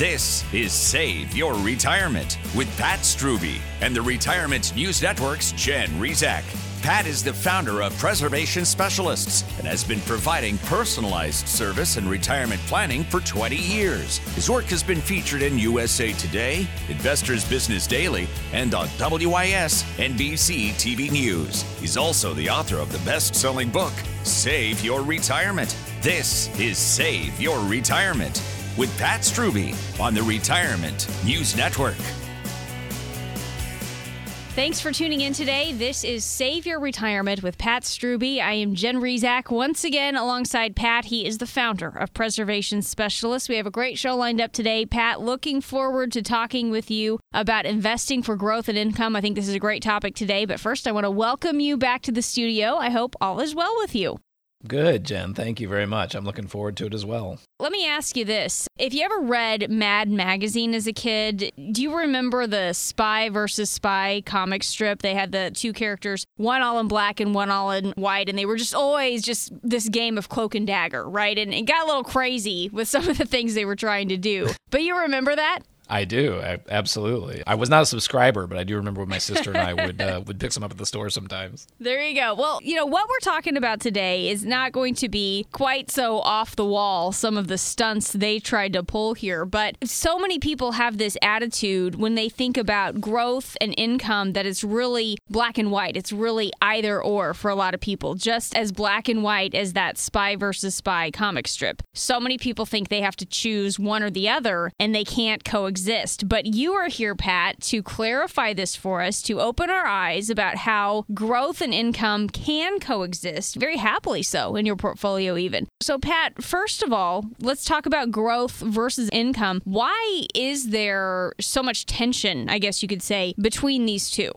This is Save Your Retirement with Pat Strube and the Retirement News Network's Jen Rizak. Pat is the founder of Preservation Specialists and has been providing personalized service and retirement planning for 20 years. His work has been featured in USA Today, Investors Business Daily, and on WIS NBC TV News. He's also the author of the best selling book, Save Your Retirement. This is Save Your Retirement with Pat Strube on the Retirement News Network. Thanks for tuning in today. This is Save Your Retirement with Pat Strube. I am Jen Rizak once again alongside Pat. He is the founder of Preservation Specialists. We have a great show lined up today. Pat, looking forward to talking with you about investing for growth and income. I think this is a great topic today. But first, I want to welcome you back to the studio. I hope all is well with you. Good, Jen. Thank you very much. I'm looking forward to it as well. Let me ask you this. If you ever read Mad Magazine as a kid, do you remember the Spy versus Spy comic strip? They had the two characters, one all in black and one all in white, and they were just always just this game of cloak and dagger, right? And it got a little crazy with some of the things they were trying to do. But you remember that? I do, absolutely. I was not a subscriber, but I do remember when my sister and I would uh, would pick some up at the store sometimes. There you go. Well, you know what we're talking about today is not going to be quite so off the wall. Some of the stunts they tried to pull here, but so many people have this attitude when they think about growth and income that it's really black and white. It's really either or for a lot of people, just as black and white as that Spy versus Spy comic strip. So many people think they have to choose one or the other, and they can't coexist exist. But you are here, Pat, to clarify this for us, to open our eyes about how growth and income can coexist, very happily so, in your portfolio, even. So, Pat, first of all, let's talk about growth versus income. Why is there so much tension, I guess you could say, between these two?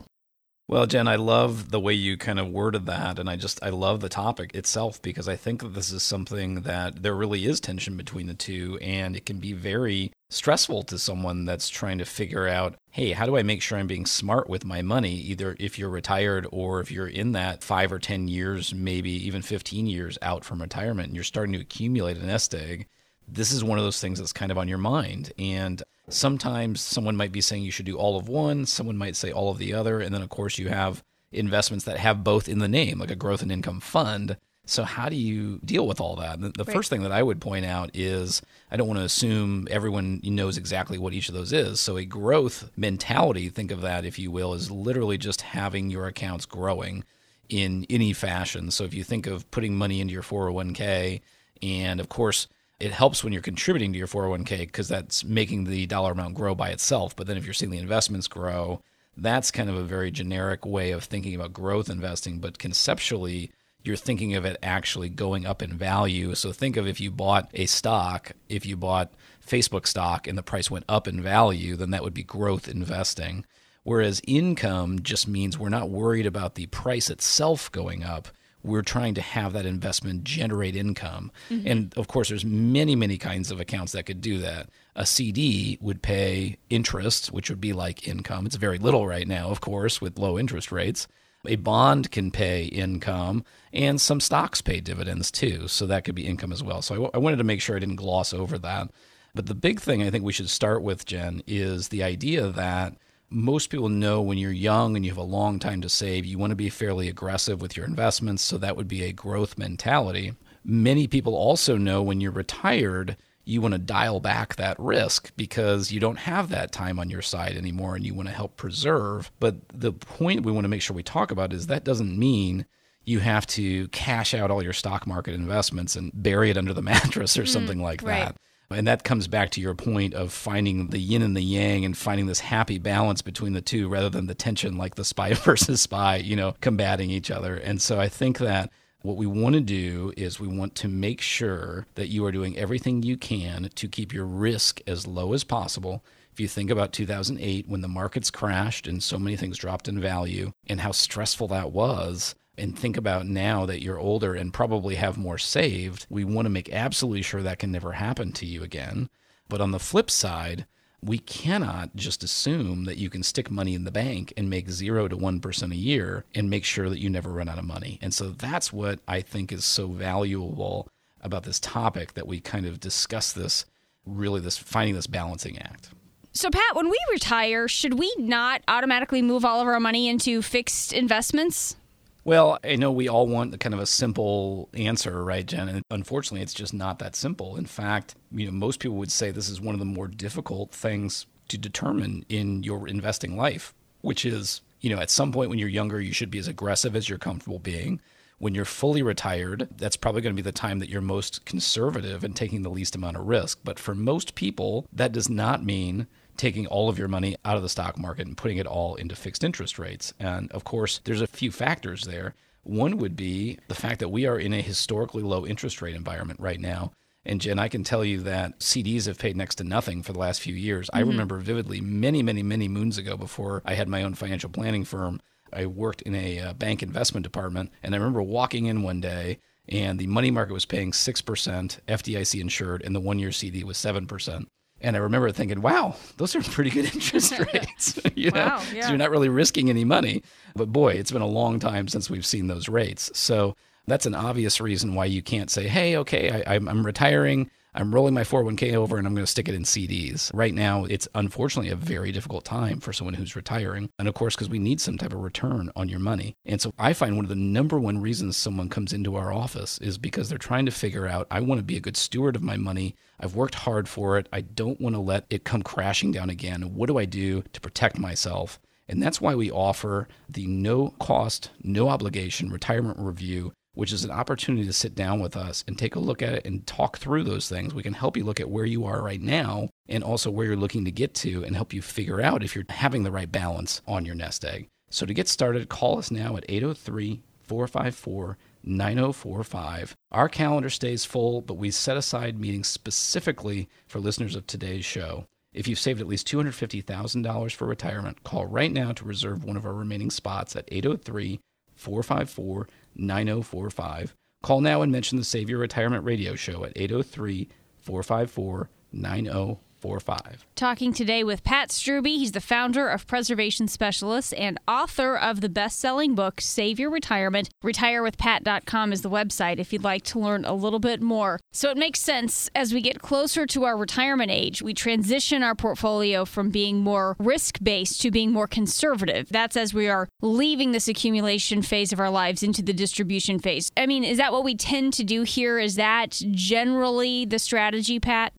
Well, Jen, I love the way you kind of worded that. And I just, I love the topic itself because I think that this is something that there really is tension between the two. And it can be very stressful to someone that's trying to figure out, hey, how do I make sure I'm being smart with my money? Either if you're retired or if you're in that five or 10 years, maybe even 15 years out from retirement and you're starting to accumulate a nest egg. This is one of those things that's kind of on your mind. And Sometimes someone might be saying you should do all of one, someone might say all of the other. And then, of course, you have investments that have both in the name, like a growth and income fund. So, how do you deal with all that? The, the right. first thing that I would point out is I don't want to assume everyone knows exactly what each of those is. So, a growth mentality, think of that, if you will, is literally just having your accounts growing in any fashion. So, if you think of putting money into your 401k, and of course, it helps when you're contributing to your 401k because that's making the dollar amount grow by itself. But then if you're seeing the investments grow, that's kind of a very generic way of thinking about growth investing. But conceptually, you're thinking of it actually going up in value. So think of if you bought a stock, if you bought Facebook stock and the price went up in value, then that would be growth investing. Whereas income just means we're not worried about the price itself going up we're trying to have that investment generate income. Mm-hmm. And of course, there's many, many kinds of accounts that could do that. A CD would pay interest, which would be like income. It's very little right now, of course, with low interest rates. A bond can pay income, and some stocks pay dividends too. So that could be income as well. So I, w- I wanted to make sure I didn't gloss over that. But the big thing I think we should start with, Jen, is the idea that most people know when you're young and you have a long time to save, you want to be fairly aggressive with your investments. So that would be a growth mentality. Many people also know when you're retired, you want to dial back that risk because you don't have that time on your side anymore and you want to help preserve. But the point we want to make sure we talk about is that doesn't mean you have to cash out all your stock market investments and bury it under the mattress or mm, something like right. that. And that comes back to your point of finding the yin and the yang and finding this happy balance between the two rather than the tension like the spy versus spy, you know, combating each other. And so I think that what we want to do is we want to make sure that you are doing everything you can to keep your risk as low as possible. If you think about 2008 when the markets crashed and so many things dropped in value and how stressful that was, and think about now that you're older and probably have more saved, we want to make absolutely sure that can never happen to you again. But on the flip side, we cannot just assume that you can stick money in the bank and make zero to 1% a year and make sure that you never run out of money. And so that's what I think is so valuable about this topic that we kind of discuss this really this finding this balancing act. So, Pat, when we retire, should we not automatically move all of our money into fixed investments? Well, I know we all want kind of a simple answer, right, Jen? And unfortunately, it's just not that simple. In fact, you know, most people would say this is one of the more difficult things to determine in your investing life, which is, you know, at some point when you're younger, you should be as aggressive as you're comfortable being. When you're fully retired, that's probably going to be the time that you're most conservative and taking the least amount of risk. But for most people, that does not mean taking all of your money out of the stock market and putting it all into fixed interest rates. And of course, there's a few factors there. One would be the fact that we are in a historically low interest rate environment right now. And Jen, I can tell you that CDs have paid next to nothing for the last few years. Mm-hmm. I remember vividly many, many, many moons ago before I had my own financial planning firm. I worked in a uh, bank investment department, and I remember walking in one day and the money market was paying 6% FDIC insured, and the one year CD was 7%. And I remember thinking, wow, those are pretty good interest rates. you know, wow, yeah. so you're not really risking any money. But boy, it's been a long time since we've seen those rates. So that's an obvious reason why you can't say, hey, okay, I, I'm retiring. I'm rolling my 401k over and I'm going to stick it in CDs. Right now, it's unfortunately a very difficult time for someone who's retiring. And of course, because we need some type of return on your money. And so I find one of the number one reasons someone comes into our office is because they're trying to figure out I want to be a good steward of my money. I've worked hard for it. I don't want to let it come crashing down again. What do I do to protect myself? And that's why we offer the no cost, no obligation retirement review which is an opportunity to sit down with us and take a look at it and talk through those things. We can help you look at where you are right now and also where you're looking to get to and help you figure out if you're having the right balance on your nest egg. So to get started, call us now at 803 454 9045. Our calendar stays full, but we set aside meetings specifically for listeners of today's show. If you've saved at least $250,000 for retirement, call right now to reserve one of our remaining spots at 803 454 9045. Call now and mention the Save Your Retirement Radio Show at 803 454 9045. 845. Talking today with Pat Strube. He's the founder of Preservation Specialists and author of the best selling book, Save Your Retirement. RetireWithPat.com is the website if you'd like to learn a little bit more. So it makes sense as we get closer to our retirement age, we transition our portfolio from being more risk based to being more conservative. That's as we are leaving this accumulation phase of our lives into the distribution phase. I mean, is that what we tend to do here? Is that generally the strategy, Pat?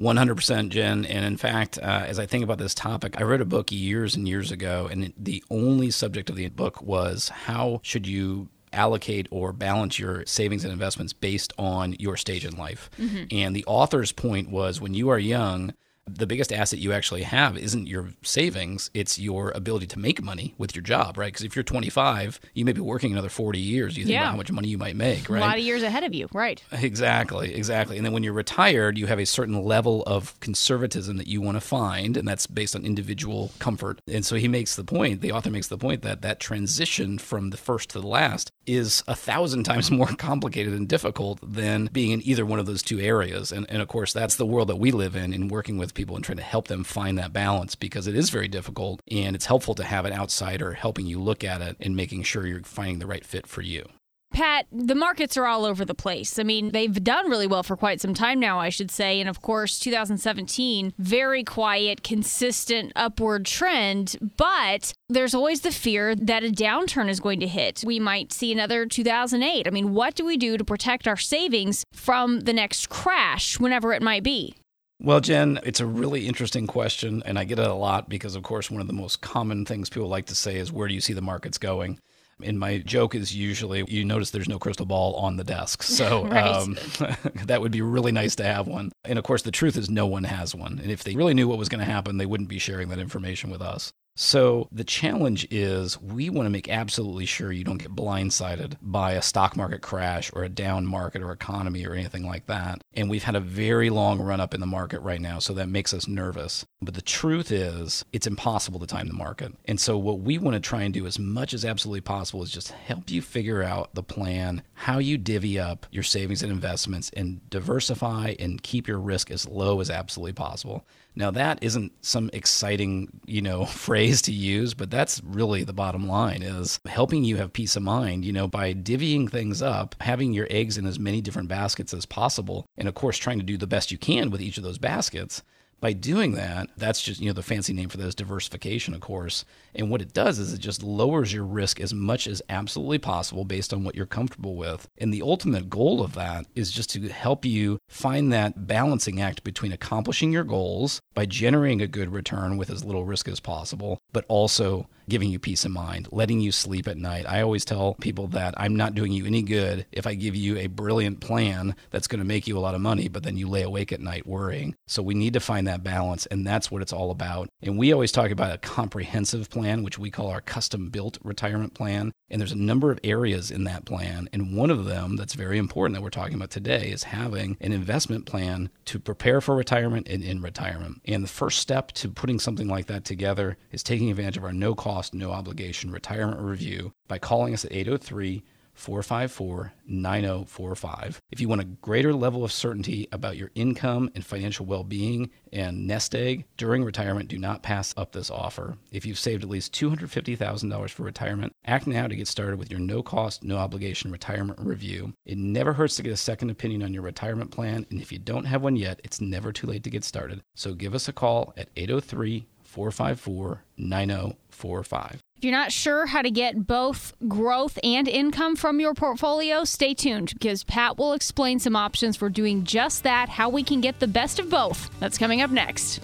100% Jen. And in fact, uh, as I think about this topic, I read a book years and years ago, and the only subject of the book was how should you allocate or balance your savings and investments based on your stage in life. Mm-hmm. And the author's point was when you are young, the biggest asset you actually have isn't your savings, it's your ability to make money with your job, right? Because if you're 25, you may be working another 40 years. You think yeah. about how much money you might make, right? A lot of years ahead of you, right? Exactly, exactly. And then when you're retired, you have a certain level of conservatism that you want to find, and that's based on individual comfort. And so he makes the point, the author makes the point that that transition from the first to the last is a thousand times more complicated and difficult than being in either one of those two areas. And, and of course, that's the world that we live in in working with people and trying to help them find that balance because it is very difficult and it's helpful to have an outsider helping you look at it and making sure you're finding the right fit for you. Pat, the markets are all over the place. I mean, they've done really well for quite some time now, I should say. And of course, 2017, very quiet, consistent upward trend. But there's always the fear that a downturn is going to hit. We might see another 2008. I mean, what do we do to protect our savings from the next crash, whenever it might be? Well, Jen, it's a really interesting question, and I get it a lot because, of course, one of the most common things people like to say is, Where do you see the markets going? And my joke is usually you notice there's no crystal ball on the desk. So right. um, that would be really nice to have one. And of course, the truth is no one has one. And if they really knew what was going to happen, they wouldn't be sharing that information with us. So the challenge is we want to make absolutely sure you don't get blindsided by a stock market crash or a down market or economy or anything like that. And we've had a very long run up in the market right now, so that makes us nervous. But the truth is, it's impossible to time the market. And so what we want to try and do as much as absolutely possible is just help you figure out the plan, how you divvy up your savings and investments and diversify and keep your risk as low as absolutely possible. Now that isn't some exciting, you know, phrase to use, but that's really the bottom line is helping you have peace of mind, you know, by divvying things up, having your eggs in as many different baskets as possible, and of course trying to do the best you can with each of those baskets by doing that, that's just, you know, the fancy name for that is diversification, of course. And what it does is it just lowers your risk as much as absolutely possible based on what you're comfortable with. And the ultimate goal of that is just to help you find that balancing act between accomplishing your goals by generating a good return with as little risk as possible, but also giving you peace of mind, letting you sleep at night. I always tell people that I'm not doing you any good if I give you a brilliant plan that's going to make you a lot of money, but then you lay awake at night worrying. So we need to find that balance, and that's what it's all about. And we always talk about a comprehensive plan, which we call our custom built retirement plan. And there's a number of areas in that plan. And one of them that's very important that we're talking about today is having an investment plan to prepare for retirement and in retirement. And the first step to putting something like that together is taking advantage of our no cost, no obligation retirement review by calling us at 803 454 9045. If you want a greater level of certainty about your income and financial well being and nest egg during retirement, do not pass up this offer. If you've saved at least $250,000 for retirement, act now to get started with your no cost, no obligation retirement review. It never hurts to get a second opinion on your retirement plan, and if you don't have one yet, it's never too late to get started. So give us a call at 803 454 9045. If you're not sure how to get both growth and income from your portfolio, stay tuned because Pat will explain some options for doing just that, how we can get the best of both. That's coming up next.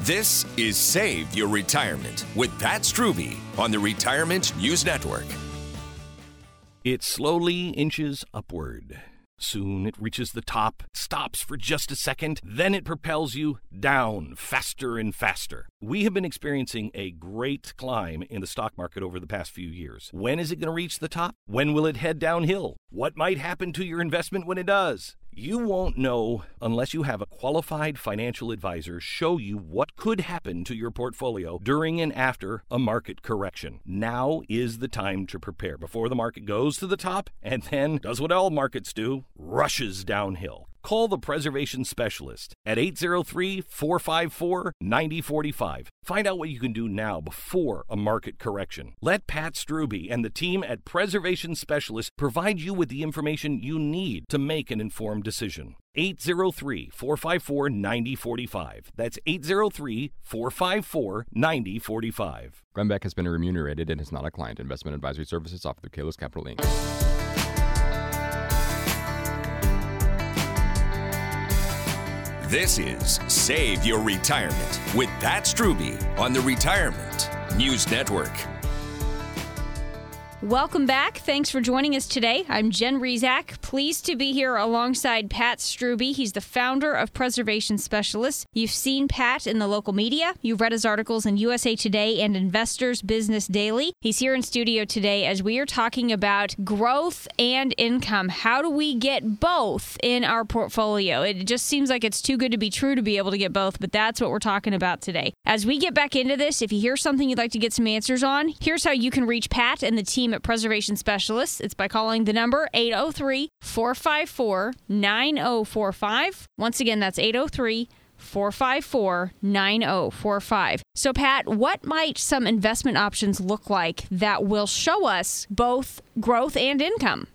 This is Save Your Retirement with Pat Strube on the Retirement News Network. It slowly inches upward. Soon it reaches the top, stops for just a second, then it propels you down faster and faster. We have been experiencing a great climb in the stock market over the past few years. When is it going to reach the top? When will it head downhill? What might happen to your investment when it does? You won't know unless you have a qualified financial advisor show you what could happen to your portfolio during and after a market correction. Now is the time to prepare before the market goes to the top and then does what all markets do rushes downhill. Call the preservation specialist at 803 454 9045. Find out what you can do now before a market correction. Let Pat Strube and the team at Preservation Specialist provide you with the information you need to make an informed decision. 803 454 9045. That's 803 454 9045. Glenn Beck has been remunerated and is not a client. Investment advisory services offered through Kalos Capital Inc. This is Save Your Retirement with Pat Strube on the Retirement News Network. Welcome back. Thanks for joining us today. I'm Jen Rizak. Pleased to be here alongside Pat Strube. He's the founder of Preservation Specialists. You've seen Pat in the local media. You've read his articles in USA Today and Investors Business Daily. He's here in studio today as we are talking about growth and income. How do we get both in our portfolio? It just seems like it's too good to be true to be able to get both, but that's what we're talking about today. As we get back into this, if you hear something you'd like to get some answers on, here's how you can reach Pat and the team at Preservation Specialists. It's by calling the number 803 454 9045. Once again, that's 803 454 9045. So, Pat, what might some investment options look like that will show us both growth and income?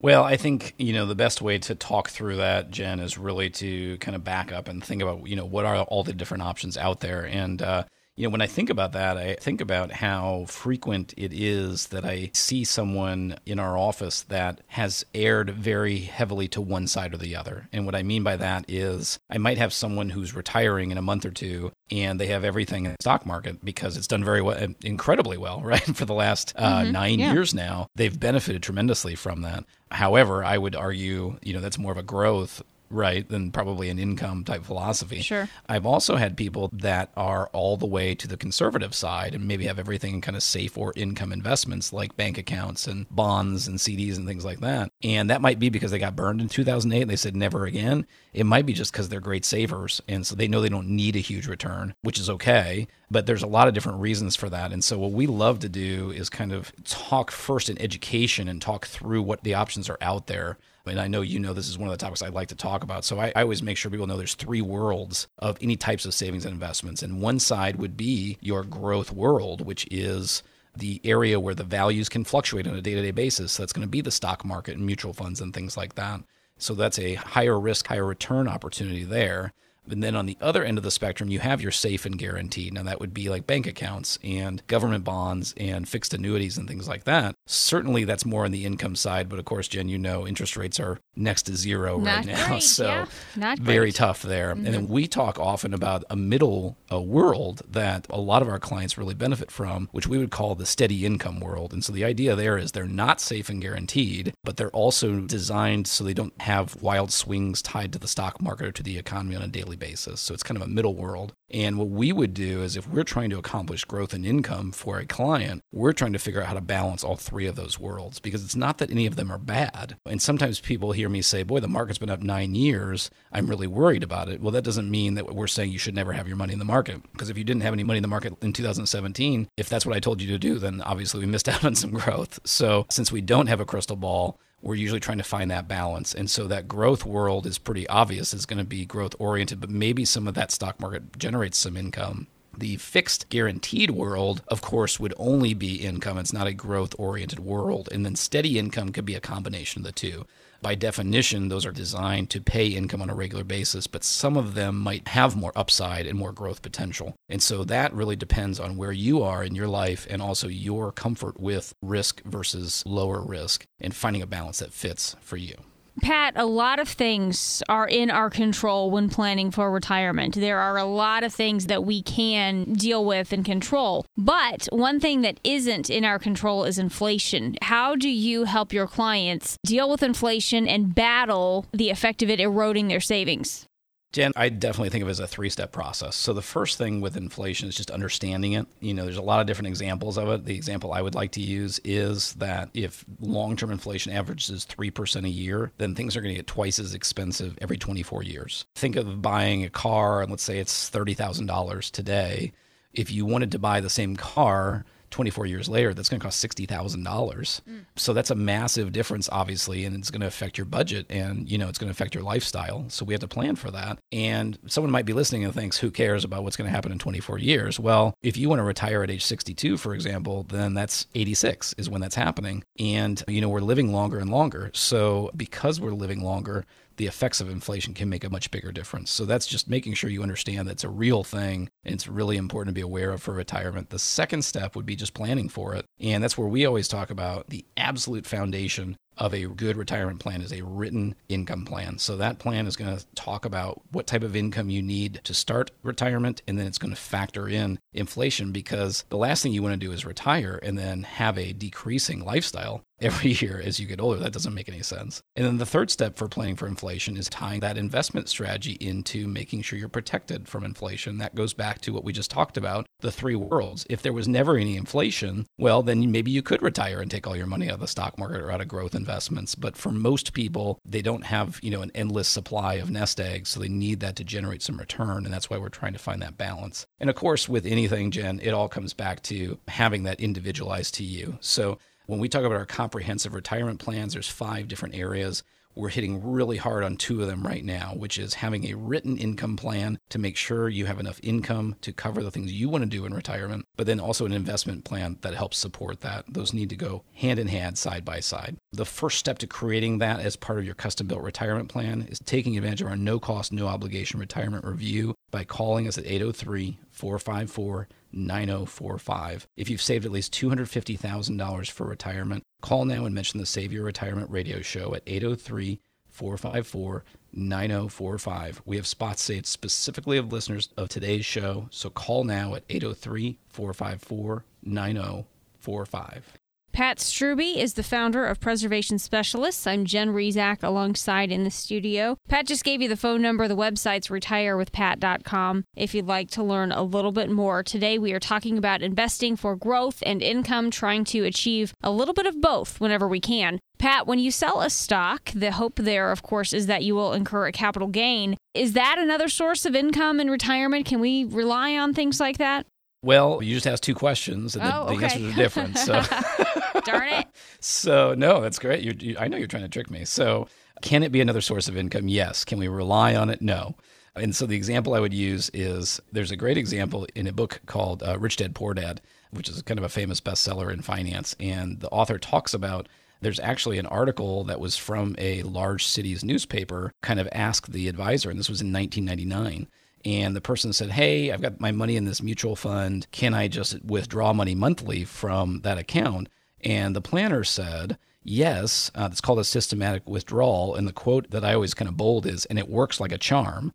Well, I think, you know, the best way to talk through that, Jen, is really to kind of back up and think about, you know, what are all the different options out there. And, uh, You know, when I think about that, I think about how frequent it is that I see someone in our office that has aired very heavily to one side or the other. And what I mean by that is I might have someone who's retiring in a month or two and they have everything in the stock market because it's done very well, incredibly well, right? For the last uh, Mm-hmm. nine Yeah. years now, they've benefited tremendously from that. However, I would argue, you know, that's more of a growth right than probably an income type philosophy. Sure. I've also had people that are all the way to the conservative side and maybe have everything in kind of safe or income investments like bank accounts and bonds and CDs and things like that. And that might be because they got burned in 2008 and they said never again. It might be just because they're great savers and so they know they don't need a huge return, which is okay. But there's a lot of different reasons for that. And so what we love to do is kind of talk first in education and talk through what the options are out there. And I know you know this is one of the topics I'd like to talk about. So I, I always make sure people know there's three worlds of any types of savings and investments. And one side would be your growth world, which is the area where the values can fluctuate on a day to day basis. So that's going to be the stock market and mutual funds and things like that. So that's a higher risk, higher return opportunity there. And then on the other end of the spectrum, you have your safe and guaranteed. Now, that would be like bank accounts and government bonds and fixed annuities and things like that. Certainly, that's more on the income side. But of course, Jen, you know, interest rates are next to zero Not right now. great, so, yeah. Not very great. Mm-hmm. tough there. And then we talk often about a middle uh, world that a lot of our clients really benefit from, which we would call the steady income world. And so the idea there is they're not safe and guaranteed, but they're also designed so they don't have wild swings tied to the stock market or to the economy on a daily basis. So it's kind of a middle world. And what we would do is if we're trying to accomplish growth and income for a client, we're trying to figure out how to balance all three of those worlds because it's not that any of them are bad. And sometimes people hear me say, Boy, the market's been up nine years. I'm really worried about it. Well, that doesn't mean that we're saying you should never have your money in the market. Because if you didn't have any money in the market in 2017, if that's what I told you to do, then obviously we missed out on some growth. So since we don't have a crystal ball, we're usually trying to find that balance. And so that growth world is pretty obvious. It's going to be growth oriented, but maybe some of that stock market generates some income. The fixed guaranteed world, of course, would only be income. It's not a growth oriented world. And then steady income could be a combination of the two. By definition, those are designed to pay income on a regular basis, but some of them might have more upside and more growth potential. And so that really depends on where you are in your life and also your comfort with risk versus lower risk and finding a balance that fits for you. Pat, a lot of things are in our control when planning for retirement. There are a lot of things that we can deal with and control. But one thing that isn't in our control is inflation. How do you help your clients deal with inflation and battle the effect of it eroding their savings? Jen, I definitely think of it as a three step process. So the first thing with inflation is just understanding it. You know, there's a lot of different examples of it. The example I would like to use is that if long term inflation averages 3% a year, then things are going to get twice as expensive every 24 years. Think of buying a car, and let's say it's $30,000 today. If you wanted to buy the same car, 24 years later, that's going to cost $60,000. Mm. So that's a massive difference, obviously, and it's going to affect your budget and, you know, it's going to affect your lifestyle. So we have to plan for that. And someone might be listening and thinks, who cares about what's going to happen in 24 years? Well, if you want to retire at age 62, for example, then that's 86 is when that's happening. And, you know, we're living longer and longer. So because we're living longer, the effects of inflation can make a much bigger difference. So that's just making sure you understand that it's a real thing and it's really important to be aware of for retirement. The second step would be just planning for it. And that's where we always talk about the absolute foundation of a good retirement plan is a written income plan. So that plan is going to talk about what type of income you need to start retirement and then it's going to factor in inflation because the last thing you want to do is retire and then have a decreasing lifestyle every year as you get older. That doesn't make any sense. And then the third step for planning for inflation is tying that investment strategy into making sure you're protected from inflation. That goes back to what we just talked about the three worlds. If there was never any inflation, well, then maybe you could retire and take all your money out of the stock market or out of growth investments. But for most people, they don't have, you know, an endless supply of nest eggs, so they need that to generate some return, and that's why we're trying to find that balance. And of course, with anything, Jen, it all comes back to having that individualized to you. So when we talk about our comprehensive retirement plans, there's five different areas. We're hitting really hard on two of them right now, which is having a written income plan to make sure you have enough income to cover the things you want to do in retirement, but then also an investment plan that helps support that. Those need to go hand in hand, side by side. The first step to creating that as part of your custom built retirement plan is taking advantage of our no cost, no obligation retirement review by calling us at 803 454 9045. If you've saved at least $250,000 for retirement, call now and mention the Save Your Retirement radio show at 803 454 9045. We have spots saved specifically of listeners of today's show, so call now at 803 454 9045. Pat Strube is the founder of Preservation Specialists. I'm Jen Rizak alongside in the studio. Pat just gave you the phone number. The website's retirewithpat.com if you'd like to learn a little bit more. Today we are talking about investing for growth and income, trying to achieve a little bit of both whenever we can. Pat, when you sell a stock, the hope there, of course, is that you will incur a capital gain. Is that another source of income in retirement? Can we rely on things like that? Well, you just asked two questions, and Oh, the, the okay. answers are different. So, Darn it. so no, that's great. You're, you, I know you're trying to trick me. So, can it be another source of income? Yes. Can we rely on it? No. And so, the example I would use is there's a great example in a book called uh, Rich Dad Poor Dad, which is kind of a famous bestseller in finance. And the author talks about there's actually an article that was from a large city's newspaper, kind of asked the advisor, and this was in 1999 and the person said, Hey, I've got my money in this mutual fund. Can I just withdraw money monthly from that account? And the planner said, Yes, uh, it's called a systematic withdrawal. And the quote that I always kind of bold is, and it works like a charm.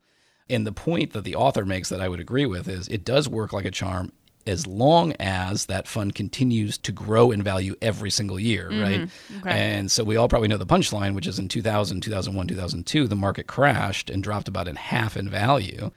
And the point that the author makes that I would agree with is it does work like a charm as long as that fund continues to grow in value every single year, right? Okay. And so we all probably know the punchline, which is in 2000, 2001, 2002, the market crashed and dropped about in half in value.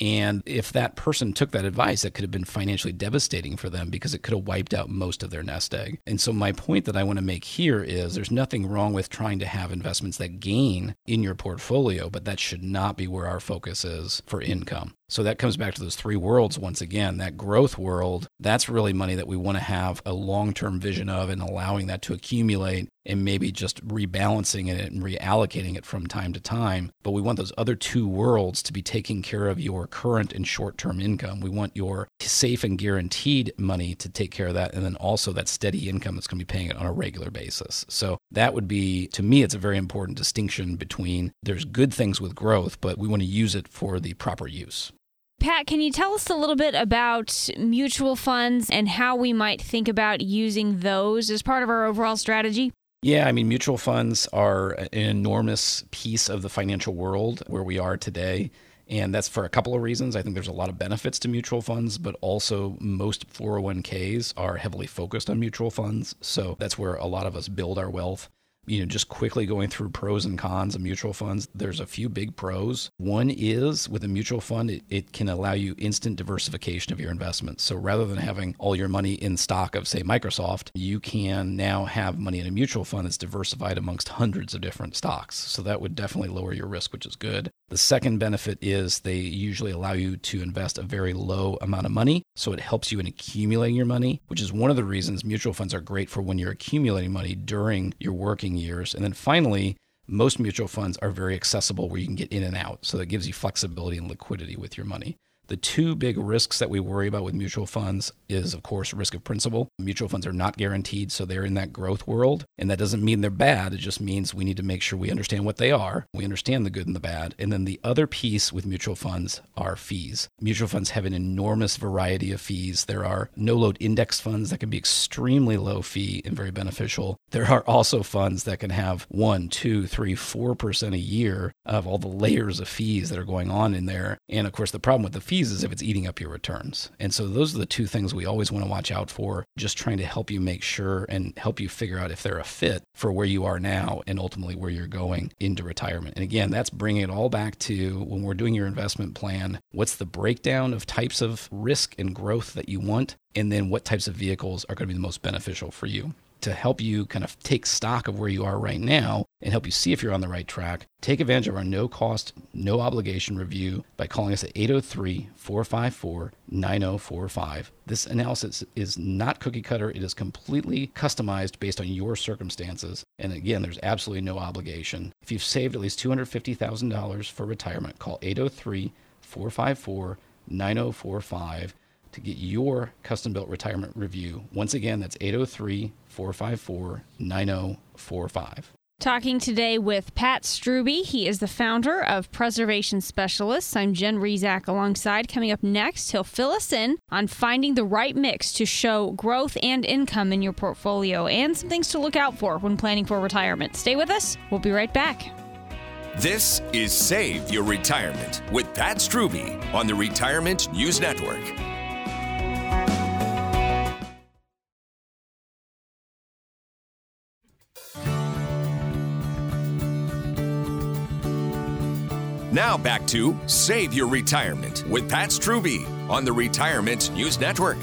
And if that person took that advice, that could have been financially devastating for them because it could have wiped out most of their nest egg. And so, my point that I want to make here is there's nothing wrong with trying to have investments that gain in your portfolio, but that should not be where our focus is for income. So that comes back to those three worlds once again. That growth world, that's really money that we want to have a long term vision of and allowing that to accumulate and maybe just rebalancing it and reallocating it from time to time. But we want those other two worlds to be taking care of your current and short term income. We want your safe and guaranteed money to take care of that. And then also that steady income that's going to be paying it on a regular basis. So that would be, to me, it's a very important distinction between there's good things with growth, but we want to use it for the proper use. Pat, can you tell us a little bit about mutual funds and how we might think about using those as part of our overall strategy? Yeah, I mean, mutual funds are an enormous piece of the financial world where we are today. And that's for a couple of reasons. I think there's a lot of benefits to mutual funds, but also most 401ks are heavily focused on mutual funds. So that's where a lot of us build our wealth. You know, just quickly going through pros and cons of mutual funds, there's a few big pros. One is with a mutual fund, it, it can allow you instant diversification of your investments. So rather than having all your money in stock of, say, Microsoft, you can now have money in a mutual fund that's diversified amongst hundreds of different stocks. So that would definitely lower your risk, which is good. The second benefit is they usually allow you to invest a very low amount of money. So it helps you in accumulating your money, which is one of the reasons mutual funds are great for when you're accumulating money during your working years. And then finally, most mutual funds are very accessible where you can get in and out. So that gives you flexibility and liquidity with your money. The two big risks that we worry about with mutual funds is, of course, risk of principal. Mutual funds are not guaranteed, so they're in that growth world. And that doesn't mean they're bad. It just means we need to make sure we understand what they are. We understand the good and the bad. And then the other piece with mutual funds are fees. Mutual funds have an enormous variety of fees. There are no load index funds that can be extremely low fee and very beneficial. There are also funds that can have one, two, three, four percent a year of all the layers of fees that are going on in there. And of course, the problem with the fees is if it's eating up your returns. And so those are the two things we always want to watch out for, just trying to help you make sure and help you figure out if they're a fit for where you are now and ultimately where you're going into retirement. And again, that's bringing it all back to when we're doing your investment plan, what's the breakdown of types of risk and growth that you want, and then what types of vehicles are going to be the most beneficial for you to help you kind of take stock of where you are right now and help you see if you're on the right track, take advantage of our no cost, no obligation review by calling us at 803 454 9045. This analysis is not cookie cutter, it is completely customized based on your circumstances. And again, there's absolutely no obligation. If you've saved at least $250,000 for retirement, call 803 454 9045 to get your custom built retirement review. Once again, that's 803 454 9045. Talking today with Pat Strube. He is the founder of Preservation Specialists. I'm Jen Rizak alongside. Coming up next, he'll fill us in on finding the right mix to show growth and income in your portfolio and some things to look out for when planning for retirement. Stay with us. We'll be right back. This is Save Your Retirement with Pat Strube on the Retirement News Network. Now back to Save Your Retirement with Pat Strube on the Retirement News Network.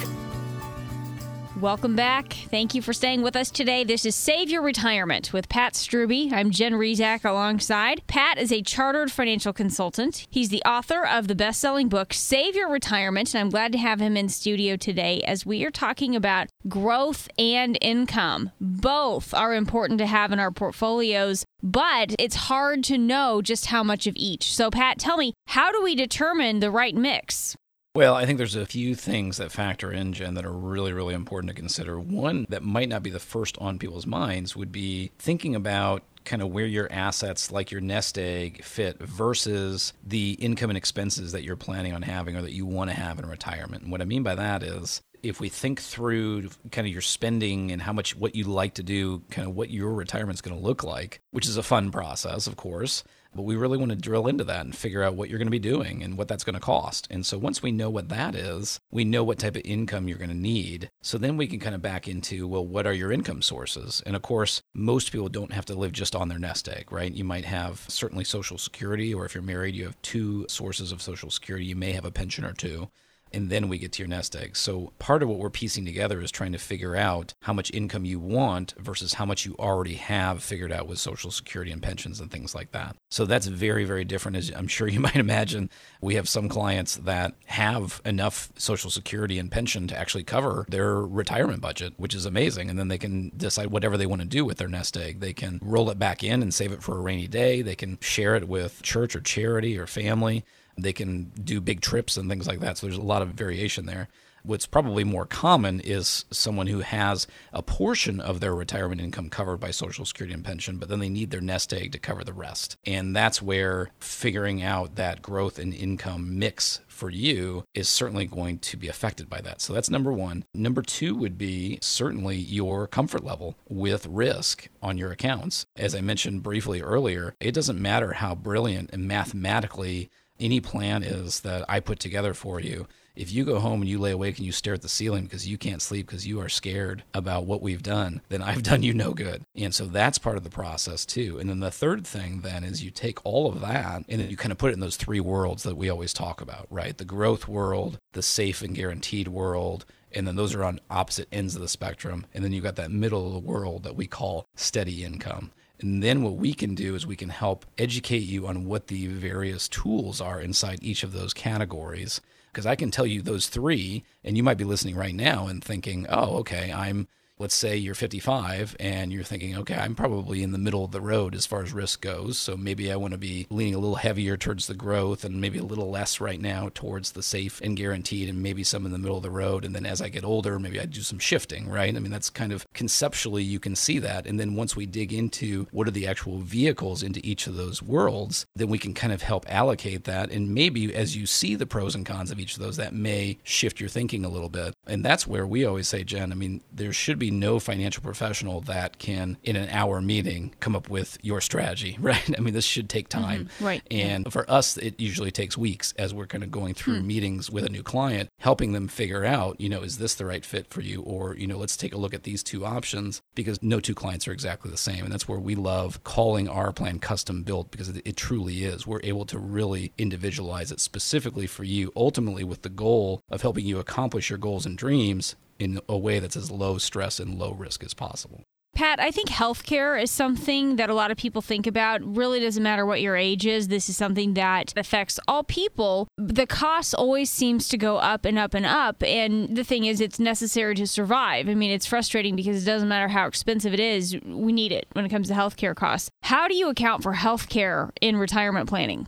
Welcome back. Thank you for staying with us today. This is Save Your Retirement with Pat Strube. I'm Jen Rizak alongside. Pat is a chartered financial consultant. He's the author of the best selling book, Save Your Retirement, and I'm glad to have him in studio today as we are talking about growth and income. Both are important to have in our portfolios, but it's hard to know just how much of each. So, Pat, tell me, how do we determine the right mix? Well, I think there's a few things that factor in, Jen, that are really, really important to consider. One that might not be the first on people's minds would be thinking about kind of where your assets like your nest egg fit versus the income and expenses that you're planning on having or that you want to have in retirement. And what I mean by that is if we think through kind of your spending and how much what you like to do, kind of what your retirement's going to look like, which is a fun process, of course, but we really want to drill into that and figure out what you're going to be doing and what that's going to cost. And so once we know what that is, we know what type of income you're going to need. So then we can kind of back into, well, what are your income sources? And of course, most people don't have to live just on their nest egg, right? You might have certainly Social Security, or if you're married, you have two sources of Social Security. You may have a pension or two and then we get to your nest egg. So part of what we're piecing together is trying to figure out how much income you want versus how much you already have figured out with social security and pensions and things like that. So that's very very different as I'm sure you might imagine. We have some clients that have enough social security and pension to actually cover their retirement budget, which is amazing, and then they can decide whatever they want to do with their nest egg. They can roll it back in and save it for a rainy day. They can share it with church or charity or family. They can do big trips and things like that. So there's a lot of variation there. What's probably more common is someone who has a portion of their retirement income covered by Social Security and pension, but then they need their nest egg to cover the rest. And that's where figuring out that growth and income mix for you is certainly going to be affected by that. So that's number one. Number two would be certainly your comfort level with risk on your accounts. As I mentioned briefly earlier, it doesn't matter how brilliant and mathematically any plan is that I put together for you, if you go home and you lay awake and you stare at the ceiling because you can't sleep because you are scared about what we've done, then I've done you no good. And so that's part of the process too. And then the third thing then is you take all of that and then you kind of put it in those three worlds that we always talk about, right? The growth world, the safe and guaranteed world, and then those are on opposite ends of the spectrum. And then you've got that middle of the world that we call steady income. And then what we can do is we can help educate you on what the various tools are inside each of those categories. Because I can tell you those three, and you might be listening right now and thinking, oh, okay, I'm let's say you're 55 and you're thinking, okay, I'm probably in the middle of the road as far as risk goes. So maybe I want to be leaning a little heavier towards the growth and maybe a little less right now towards the safe and guaranteed and maybe some in the middle of the road. And then as I get older, maybe I do some shifting, right? I mean, that's kind of conceptually you can see that. And then once we dig into what are the actual vehicles into each of those worlds, then we can kind of help allocate that. And maybe as you see the pros and cons of each of those, that may shift your thinking a little bit. And that's where we always say, Jen, I mean, there should be be no financial professional that can, in an hour meeting, come up with your strategy, right? I mean, this should take mm-hmm. time. Mm-hmm. Right. And for us, it usually takes weeks as we're kind of going through hmm. meetings with a new client, helping them figure out, you know, is this the right fit for you? Or, you know, let's take a look at these two options because no two clients are exactly the same. And that's where we love calling our plan custom built because it, it truly is. We're able to really individualize it specifically for you, ultimately with the goal of helping you accomplish your goals and dreams in a way that's as low stress and low risk as possible. Pat, I think healthcare is something that a lot of people think about. Really doesn't matter what your age is. This is something that affects all people. The cost always seems to go up and up and up. And the thing is, it's necessary to survive. I mean, it's frustrating because it doesn't matter how expensive it is, we need it when it comes to healthcare costs. How do you account for healthcare in retirement planning?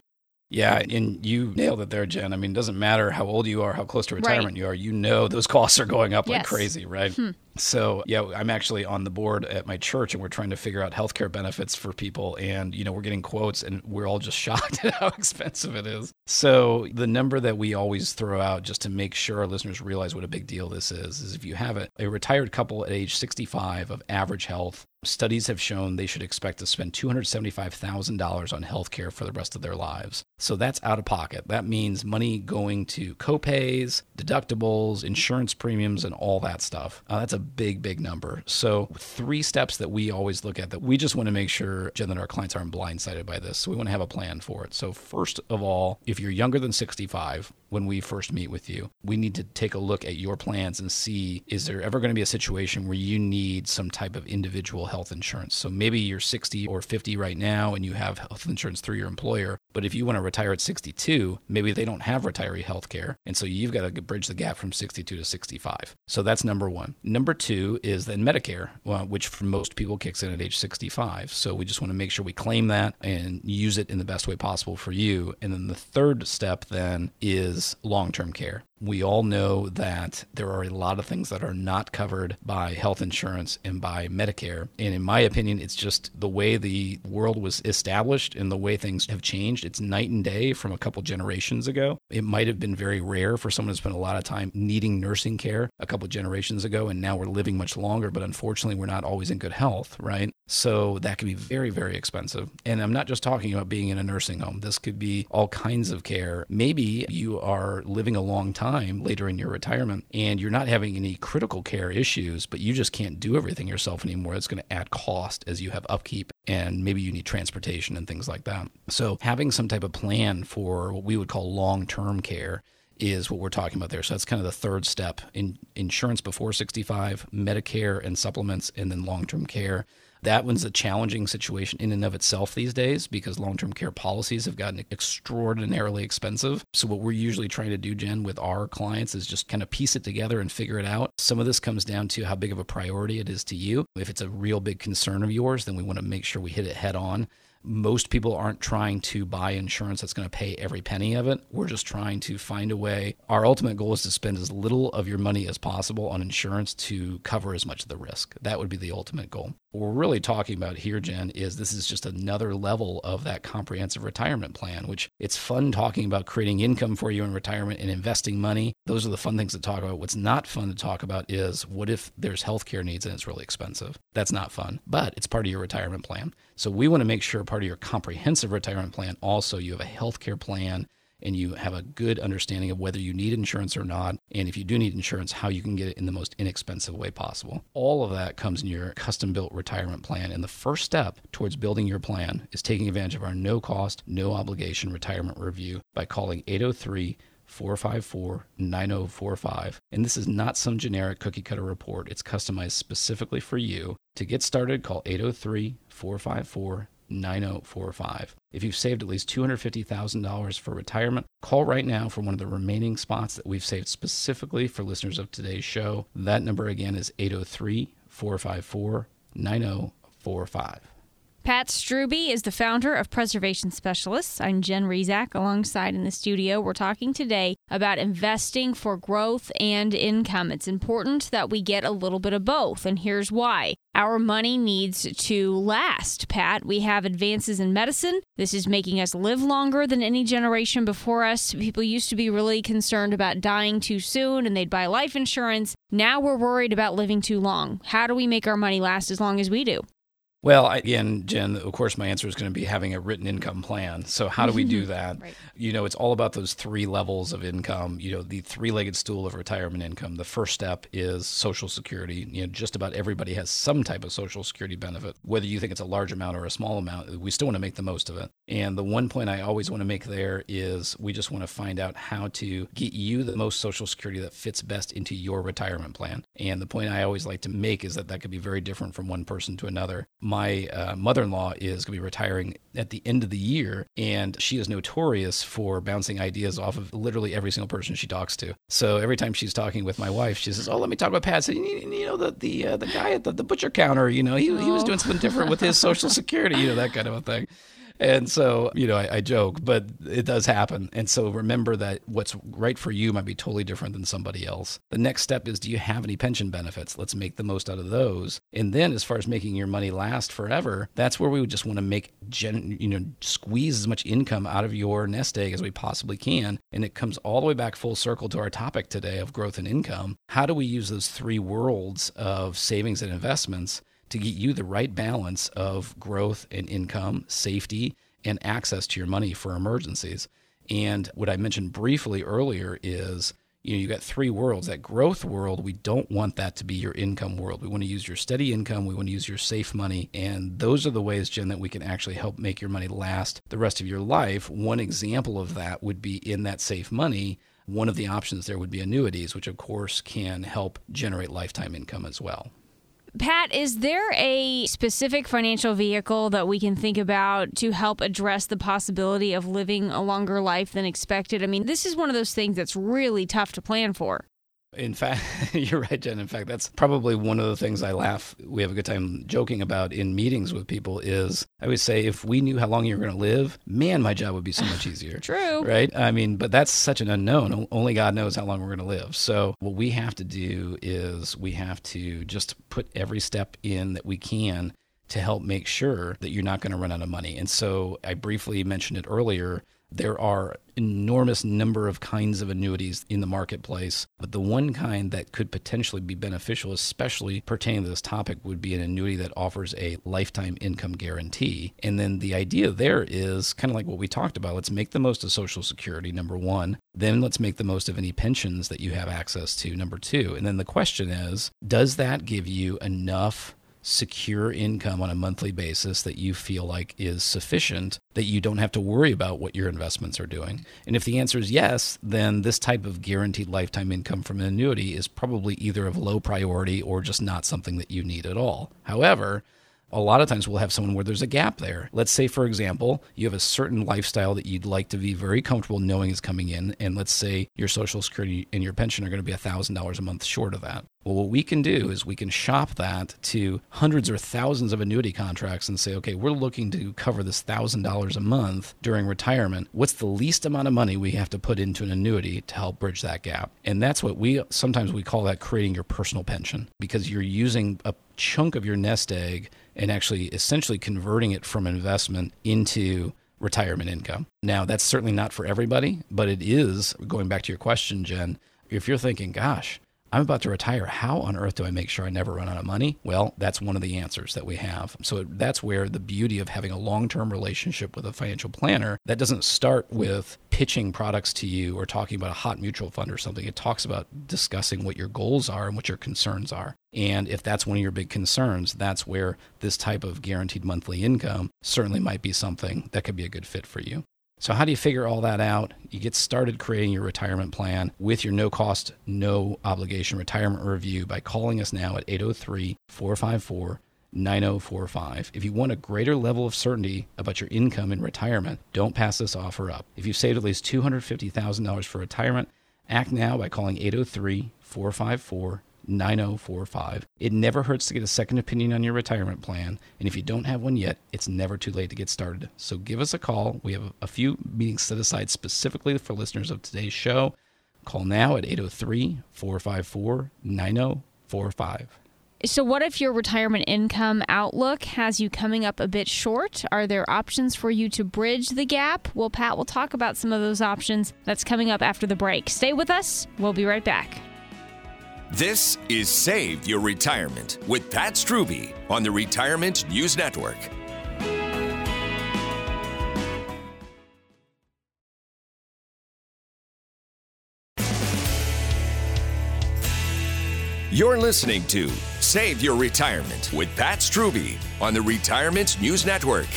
Yeah, and you nailed it there, Jen. I mean, it doesn't matter how old you are, how close to retirement right. you are, you know those costs are going up yes. like crazy, right? Hmm. So, yeah, I'm actually on the board at my church and we're trying to figure out healthcare benefits for people. And, you know, we're getting quotes and we're all just shocked at how expensive it is. So, the number that we always throw out just to make sure our listeners realize what a big deal this is is if you have a, a retired couple at age 65 of average health, Studies have shown they should expect to spend $275,000 on healthcare for the rest of their lives. So that's out of pocket. That means money going to copays, deductibles, insurance premiums, and all that stuff. Uh, that's a big, big number. So, three steps that we always look at that we just want to make sure, Jen, that our clients aren't blindsided by this. So, we want to have a plan for it. So, first of all, if you're younger than 65, when we first meet with you, we need to take a look at your plans and see is there ever going to be a situation where you need some type of individual health insurance. So maybe you're 60 or 50 right now and you have health insurance through your employer, but if you want to retire at 62, maybe they don't have retiree health care. And so you've got to bridge the gap from 62 to 65. So that's number one. Number two is then Medicare, which for most people kicks in at age 65. So we just want to make sure we claim that and use it in the best way possible for you. And then the third step then is long term care we all know that there are a lot of things that are not covered by health insurance and by Medicare. And in my opinion, it's just the way the world was established and the way things have changed. It's night and day from a couple generations ago. It might have been very rare for someone to spend a lot of time needing nursing care a couple generations ago, and now we're living much longer, but unfortunately, we're not always in good health, right? So that can be very, very expensive. And I'm not just talking about being in a nursing home, this could be all kinds of care. Maybe you are living a long time time later in your retirement and you're not having any critical care issues, but you just can't do everything yourself anymore, it's going to add cost as you have upkeep and maybe you need transportation and things like that. So, having some type of plan for what we would call long term care is what we're talking about there. So that's kind of the third step in insurance before 65, Medicare and supplements, and then long term care. That one's a challenging situation in and of itself these days because long term care policies have gotten extraordinarily expensive. So, what we're usually trying to do, Jen, with our clients is just kind of piece it together and figure it out. Some of this comes down to how big of a priority it is to you. If it's a real big concern of yours, then we want to make sure we hit it head on most people aren't trying to buy insurance that's going to pay every penny of it. We're just trying to find a way. Our ultimate goal is to spend as little of your money as possible on insurance to cover as much of the risk. That would be the ultimate goal. What we're really talking about here, Jen, is this is just another level of that comprehensive retirement plan, which it's fun talking about creating income for you in retirement and investing money. Those are the fun things to talk about. What's not fun to talk about is what if there's healthcare needs and it's really expensive? That's not fun, but it's part of your retirement plan. So we want to make sure part of your comprehensive retirement plan also you have a healthcare plan and you have a good understanding of whether you need insurance or not. And if you do need insurance, how you can get it in the most inexpensive way possible. All of that comes in your custom built retirement plan. And the first step towards building your plan is taking advantage of our no cost, no obligation retirement review by calling 803 454 9045. And this is not some generic cookie cutter report, it's customized specifically for you. To get started, call 803 454 9045. If you've saved at least $250,000 for retirement, call right now for one of the remaining spots that we've saved specifically for listeners of today's show. That number again is 803 454 9045. Pat Strube is the founder of Preservation Specialists. I'm Jen Rizak. Alongside in the studio, we're talking today about investing for growth and income. It's important that we get a little bit of both, and here's why. Our money needs to last, Pat. We have advances in medicine. This is making us live longer than any generation before us. People used to be really concerned about dying too soon and they'd buy life insurance. Now we're worried about living too long. How do we make our money last as long as we do? Well, again, Jen, of course, my answer is going to be having a written income plan. So, how do we mm-hmm. do that? right. You know, it's all about those three levels of income. You know, the three legged stool of retirement income. The first step is Social Security. You know, just about everybody has some type of Social Security benefit. Whether you think it's a large amount or a small amount, we still want to make the most of it. And the one point I always want to make there is we just want to find out how to get you the most Social Security that fits best into your retirement plan. And the point I always like to make is that that could be very different from one person to another my uh, mother in law is going to be retiring at the end of the year, and she is notorious for bouncing ideas off of literally every single person she talks to. So every time she's talking with my wife, she says, "Oh, let me talk about Pat." So, you know, the the uh, the guy at the, the butcher counter, you know, he, he was doing something different with his Social Security, you know, that kind of a thing. And so, you know, I, I, joke, but it does happen. And so remember that what's right for you might be totally different than somebody else. The next step is do you have any pension benefits? Let's make the most out of those. And then as far as making your money last forever, that's where we would just want to make, Jen, you know, squeeze as much income out of your nest egg as we possibly can. And it comes all the way back full circle to our topic today of growth and income. How do we use those three worlds of savings and investments to get you the right balance of growth and income, safety, and access to your money for emergencies. And what I mentioned briefly earlier is you know, you got three worlds. That growth world, we don't want that to be your income world. We want to use your steady income. We want to use your safe money. And those are the ways, Jen, that we can actually help make your money last the rest of your life. One example of that would be in that safe money. One of the options there would be annuities, which of course can help generate lifetime income as well. Pat, is there a specific financial vehicle that we can think about to help address the possibility of living a longer life than expected? I mean, this is one of those things that's really tough to plan for. In fact, you're right, Jen. In fact, that's probably one of the things I laugh. We have a good time joking about in meetings with people. Is I always say, if we knew how long you were going to live, man, my job would be so much easier. True, right? I mean, but that's such an unknown. Only God knows how long we're going to live. So what we have to do is we have to just put every step in that we can to help make sure that you're not going to run out of money. And so I briefly mentioned it earlier there are enormous number of kinds of annuities in the marketplace, but the one kind that could potentially be beneficial, especially pertaining to this topic, would be an annuity that offers a lifetime income guarantee. And then the idea there is kind of like what we talked about. Let's make the most of Social Security, number one. Then let's make the most of any pensions that you have access to, number two. And then the question is, does that give you enough secure income on a monthly basis that you feel like is sufficient that you don't have to worry about what your investments are doing? And if the answer is yes, then this type of guaranteed lifetime income from an annuity is probably either of low priority or just not something that you need at all. However, a lot of times we'll have someone where there's a gap there. Let's say, for example, you have a certain lifestyle that you'd like to be very comfortable knowing is coming in, and let's say your Social Security and your pension are going to be $1,000 a month short of that. Well, what we can do is we can shop that to hundreds or thousands of annuity contracts and say, okay, we're looking to cover this $1,000 a month during retirement. What's the least amount of money we have to put into an annuity to help bridge that gap? And that's what we sometimes we call that creating your personal pension because you're using a chunk of your nest egg and actually essentially converting it from investment into retirement income. Now, that's certainly not for everybody, but it is, going back to your question, Jen, if you're thinking, gosh, I'm about to retire. How on earth do I make sure I never run out of money? Well, that's one of the answers that we have. So that's where the beauty of having a long term relationship with a financial planner that doesn't start with pitching products to you or talking about a hot mutual fund or something. It talks about discussing what your goals are and what your concerns are. And if that's one of your big concerns, that's where this type of guaranteed monthly income certainly might be something that could be a good fit for you. So, how do you figure all that out? You get started creating your retirement plan with your no cost, no obligation retirement review by calling us now at 803 454 9045. If you want a greater level of certainty about your income in retirement, don't pass this offer up. If you've saved at least $250,000 for retirement, act now by calling 803 454 9045. It never hurts to get a second opinion on your retirement plan. And if you don't have one yet, it's never too late to get started. So give us a call. We have a few meetings set aside specifically for listeners of today's show. Call now at 803 454 9045. So, what if your retirement income outlook has you coming up a bit short? Are there options for you to bridge the gap? Well, Pat will talk about some of those options. That's coming up after the break. Stay with us. We'll be right back. This is Save Your Retirement with Pat Strube on the Retirement News Network. You're listening to Save Your Retirement with Pat Strube on the Retirement News Network.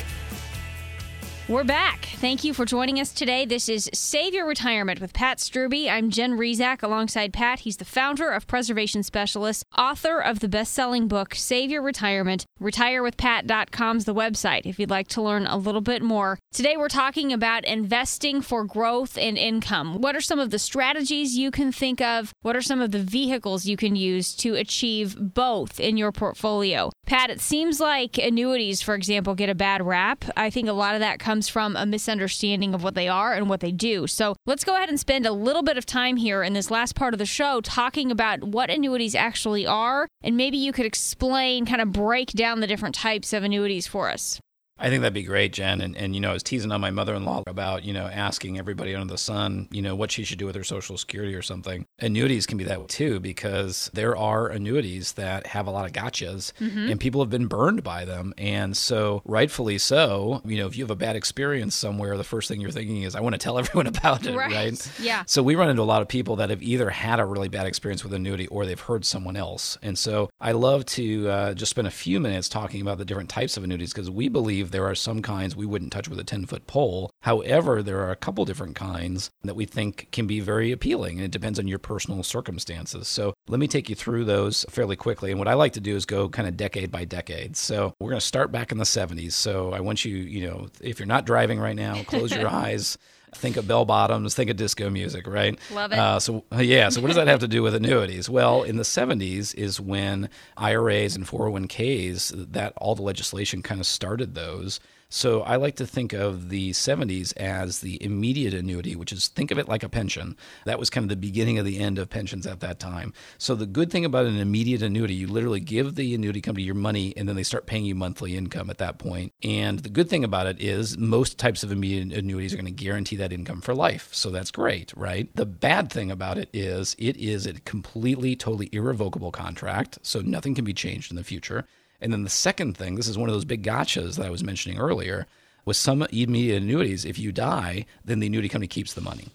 We're back. Thank you for joining us today. This is Save Your Retirement with Pat Strube. I'm Jen Rizak alongside Pat. He's the founder of Preservation Specialists, author of the best selling book, Save Your Retirement. RetireWithPat.com's the website if you'd like to learn a little bit more. Today we're talking about investing for growth and income. What are some of the strategies you can think of? What are some of the vehicles you can use to achieve both in your portfolio? Pat, it seems like annuities, for example, get a bad rap. I think a lot of that comes comes from a misunderstanding of what they are and what they do. So let's go ahead and spend a little bit of time here in this last part of the show talking about what annuities actually are. And maybe you could explain, kind of break down the different types of annuities for us. I think that'd be great, Jen. And, and, you know, I was teasing on my mother in law about, you know, asking everybody under the sun, you know, what she should do with her Social Security or something. Annuities can be that too, because there are annuities that have a lot of gotchas Mm-hmm. and people have been burned by them. And so, rightfully so, you know, if you have a bad experience somewhere, the first thing you're thinking is, I want to tell everyone about it, Right. right? Yeah. So we run into a lot of people that have either had a really bad experience with annuity or they've heard someone else. And so I love to uh, just spend a few minutes talking about the different types of annuities because we believe there are some kinds we wouldn't touch with a 10 foot pole. However, there are a couple different kinds that we think can be very appealing and it depends on your personal circumstances. So let me take you through those fairly quickly. And what I like to do is go kind of decade by decade. So we're going to start back in the 70s. So I want you, you know, if you're not driving right now, close your eyes. Think of bell bottoms, think of disco music, right? Love it. Uh, so, yeah, so what does that have to do with annuities? Well, in the 70s is when IRAs and 401ks, that all the legislation kind of started those. So I like to think of the 70s as the immediate annuity, which is think of it like a pension. That was kind of the beginning of the end of pensions at that time. So the good thing about an immediate annuity, you literally give the annuity company your money and then they start paying you monthly income at that point. And the good thing about it is most types of immediate annuities are going to guarantee that income for life. So that's great, right? The bad thing about it is it is a completely, totally irrevocable contract. So nothing can be changed in the future. And then the second thing, this is one of those big gotchas that I was mentioning earlier. With some immediate annuities, if you die, then the annuity company keeps the money.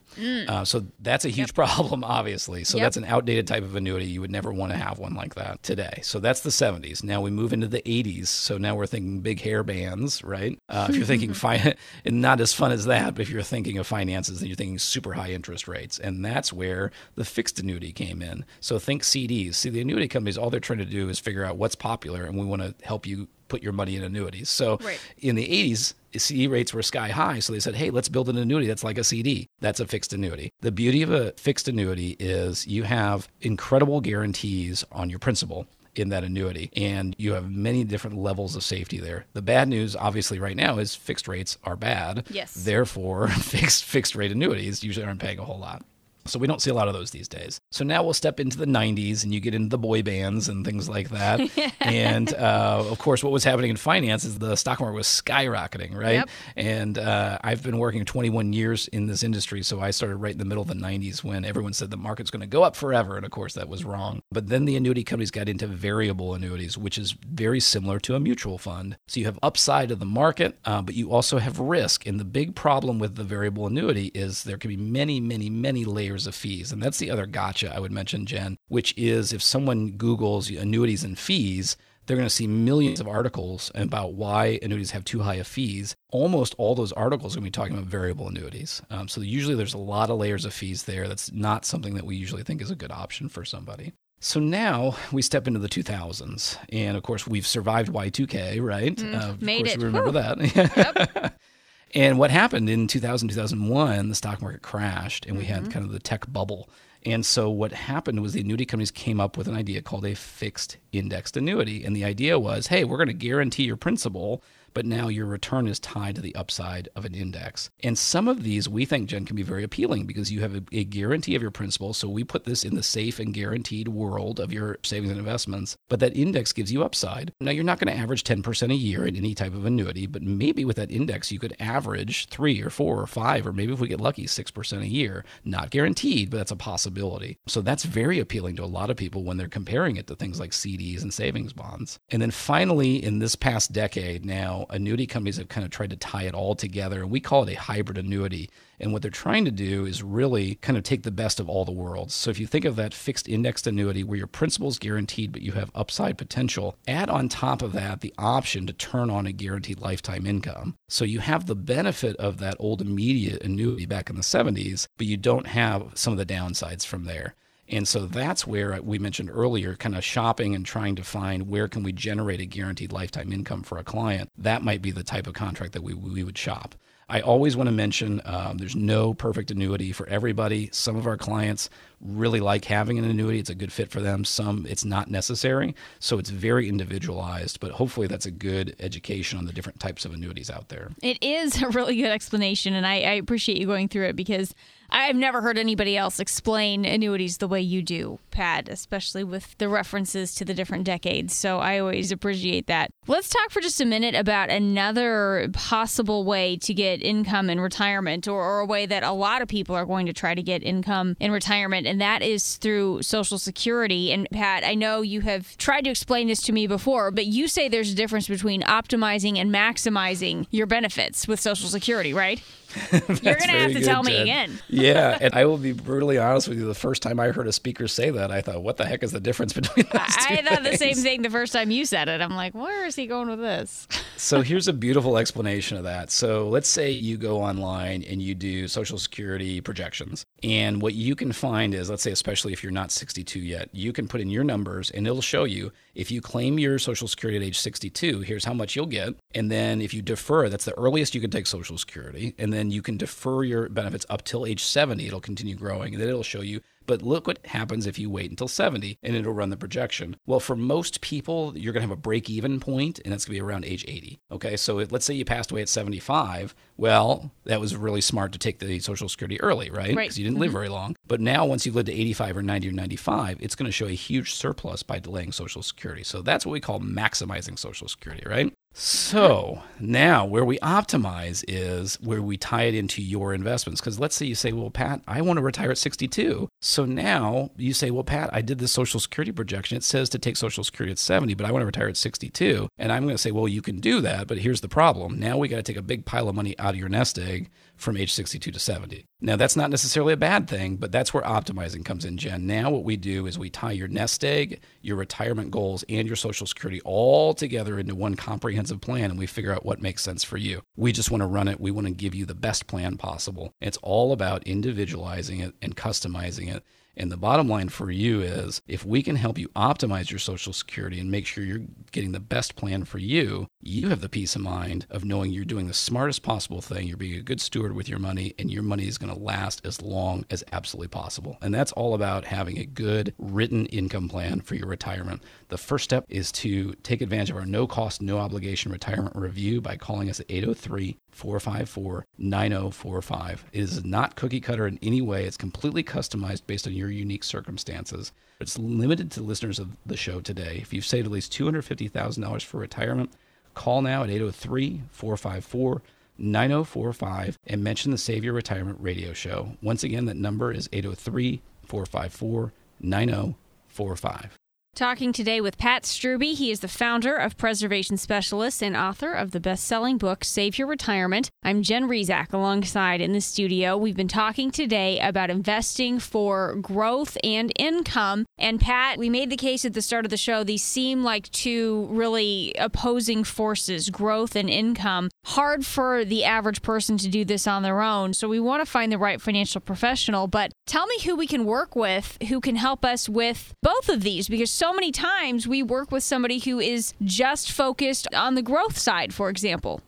Uh, so that's a huge problem, obviously. So Yep. that's an outdated type of annuity. You would never want to have one like that today. So that's the 70s. Now we move into the 80s. So now we're thinking big hair bands, right? Uh, if you're thinking fi- and not as fun as that, but if you're thinking of finances, then you're thinking super high interest rates, and that's where the fixed annuity came in. So think CDs. See, the annuity companies, all they're trying to do is figure out what's popular, and we want to help you put your money in annuities. So Right. in the 80s, CD rates were sky high. So they said, hey, let's build an annuity that's like a CD. That's a fixed annuity. The beauty of a fixed annuity is you have incredible guarantees on your principal in that annuity and you have many different levels of safety there. The bad news obviously right now is fixed rates are bad. Yes. Therefore, fixed fixed rate annuities usually aren't paying a whole lot. So we don't see a lot of those these days. So now we'll step into the 90s and you get into the boy bands and things like that. and uh, of course, what was happening in finance is the stock market was skyrocketing, right? Yep. And uh, I've been working 21 years in this industry. So I started right in the middle of the 90s when everyone said the market's going to go up forever. And of course, that was wrong. But then the annuity companies got into variable annuities, which is very similar to a mutual fund. So you have upside of the market, uh, but you also have risk. And the big problem with the variable annuity is there can be many, many, many layers of fees. And that's the other gotcha I would mention, Jen, which is if someone Googles annuities and fees, they're going to see millions of articles about why annuities have too high of fees. Almost all those articles are going to be talking about variable annuities. Um, so usually there's a lot of layers of fees there. That's not something that we usually think is a good option for somebody. So now we step into the 2000s. And of course, we've survived Y2K, right? Uh, of made course, it. we remember Whew. that. And what happened in 2000, 2001, the stock market crashed and we Mm-hmm. had kind of the tech bubble. And so what happened was the annuity companies came up with an idea called a fixed indexed annuity. And the idea was, hey, we're going to guarantee your principal, but now your return is tied to the upside of an index. And some of these we think, Jen, can be very appealing because you have a, a guarantee of your principal. So we put this in the safe and guaranteed world of your savings and investments, but that index gives you upside. Now, you're not going to average 10% a year in any type of annuity, but maybe with that index, you could average three or four or five, or maybe if we get lucky, 6% a year. Not guaranteed, but that's a possibility. So that's very appealing to a lot of people when they're comparing it to things like CDs and savings bonds. And then finally, in this past decade now, annuity companies have kind of tried to tie it all together, and we call it a hybrid annuity. And what they're trying to do is really kind of take the best of all the worlds. So if you think of that fixed indexed annuity where your principal is guaranteed, but you have upside potential, add on top of that the option to turn on a guaranteed lifetime income. So you have the benefit of that old immediate annuity back in the 70s, but you don't have some of the downsides from there. And so that's where we mentioned earlier, kind of shopping and trying to find where can we generate a guaranteed lifetime income for a client. That might be the type of contract that we, we would shop. I always want to mention um, there's no perfect annuity for everybody. Some of our clients really like having an annuity. It's a good fit for them. Some it's not necessary. So it's very individualized, but hopefully that's a good education on the different types of annuities out there. It is a really good explanation, and I, I appreciate you going through it because I've never heard anybody else explain annuities the way you do, Pat, especially with the references to the different decades. So I always appreciate that. Let's talk for just a minute about another possible way to get income in retirement, or, or, a way that a lot of people are going to try to get income in retirement, and that is through Social Security. And Pat, I know you have tried to explain this to me before, but you say there's a difference between optimizing and maximizing your benefits with Social Security, right? You're going to have to tell me again. yeah, and I will be brutally honest with you. The first time I heard a speaker say that, I thought, "What the heck is the difference between those I two thought the same thing the first time you said it. I'm like, where is he going with this? so here's a beautiful explanation of that. So let's say you go online and you do Social Security projections. And what you can find is, let's say, especially if you're not 62 yet, you can put in your numbers and it'll show you if you claim your Social Security at age 62, here's how much you'll get. And then if you defer, that's the earliest you can take Social Security. And then you can defer your benefits up till age 70. It'll continue growing. And then it'll show you but look what happens if you wait until 70 and it'll run the projection. Well, for most people, you're going to have a break even point, and that's going to be around age 80. Okay, so let's say you passed away at 75. Well, that was really smart to take the Social Security early, right? Right. Because you didn't live mm-hmm. very long. But now, once you've lived to 85 or 90 or 95, it's going to show a huge surplus by delaying Social Security. So that's what we call maximizing Social Security, right? So now where we optimize is where we tie it into your investments. Because let's say you say, well, Pat, I want to retire at 62. So now you say, well, Pat, I did the Social Security projection. It says to take Social Security at 70, but I want to retire at 62. And I'm going to say, well, you can do that, but here's the problem. Now we got to take a big pile of money out of your nest egg from age 62 to 70. Now, that's not necessarily a bad thing, but that's where optimizing comes in, Jen. Now, what we do is we tie your nest egg, your retirement goals, and your Social Security all together into one comprehensive plan, and we figure out what makes sense for you. We just want to run it. We want to give you the best plan possible. It's all about individualizing it and customizing it. And the bottom line for you is if we can help you optimize your Social Security and make sure you're getting the best plan for you, you have the peace of mind of knowing you're doing the smartest possible thing. You're being a good steward with your money, and your money is going to last as long as absolutely possible. And that's all about having a good written income plan for your retirement. The first step is to take advantage of our no cost, no obligation retirement review by calling us at 803 454 9045. It is not cookie cutter in any way, it's completely customized based on your unique circumstances. It's limited to listeners of the show today. If you've saved at least $250,000 for retirement, call now at 803 454 9045 and mention the Save Your Retirement radio show. Once again, that number is 803 454 9045. Talking today with Pat Strube. He is the founder of Preservation Specialists and author of the best selling book, Save Your Retirement. I'm Jen Rizak alongside in the studio. We've been talking today about investing for growth and income. And Pat, we made the case at the start of the show, these seem like two really opposing forces growth and income. Hard for the average person to do this on their own. So we want to find the right financial professional. But tell me who we can work with who can help us with both of these because so many times we work with somebody who is just focused on the growth side, for example.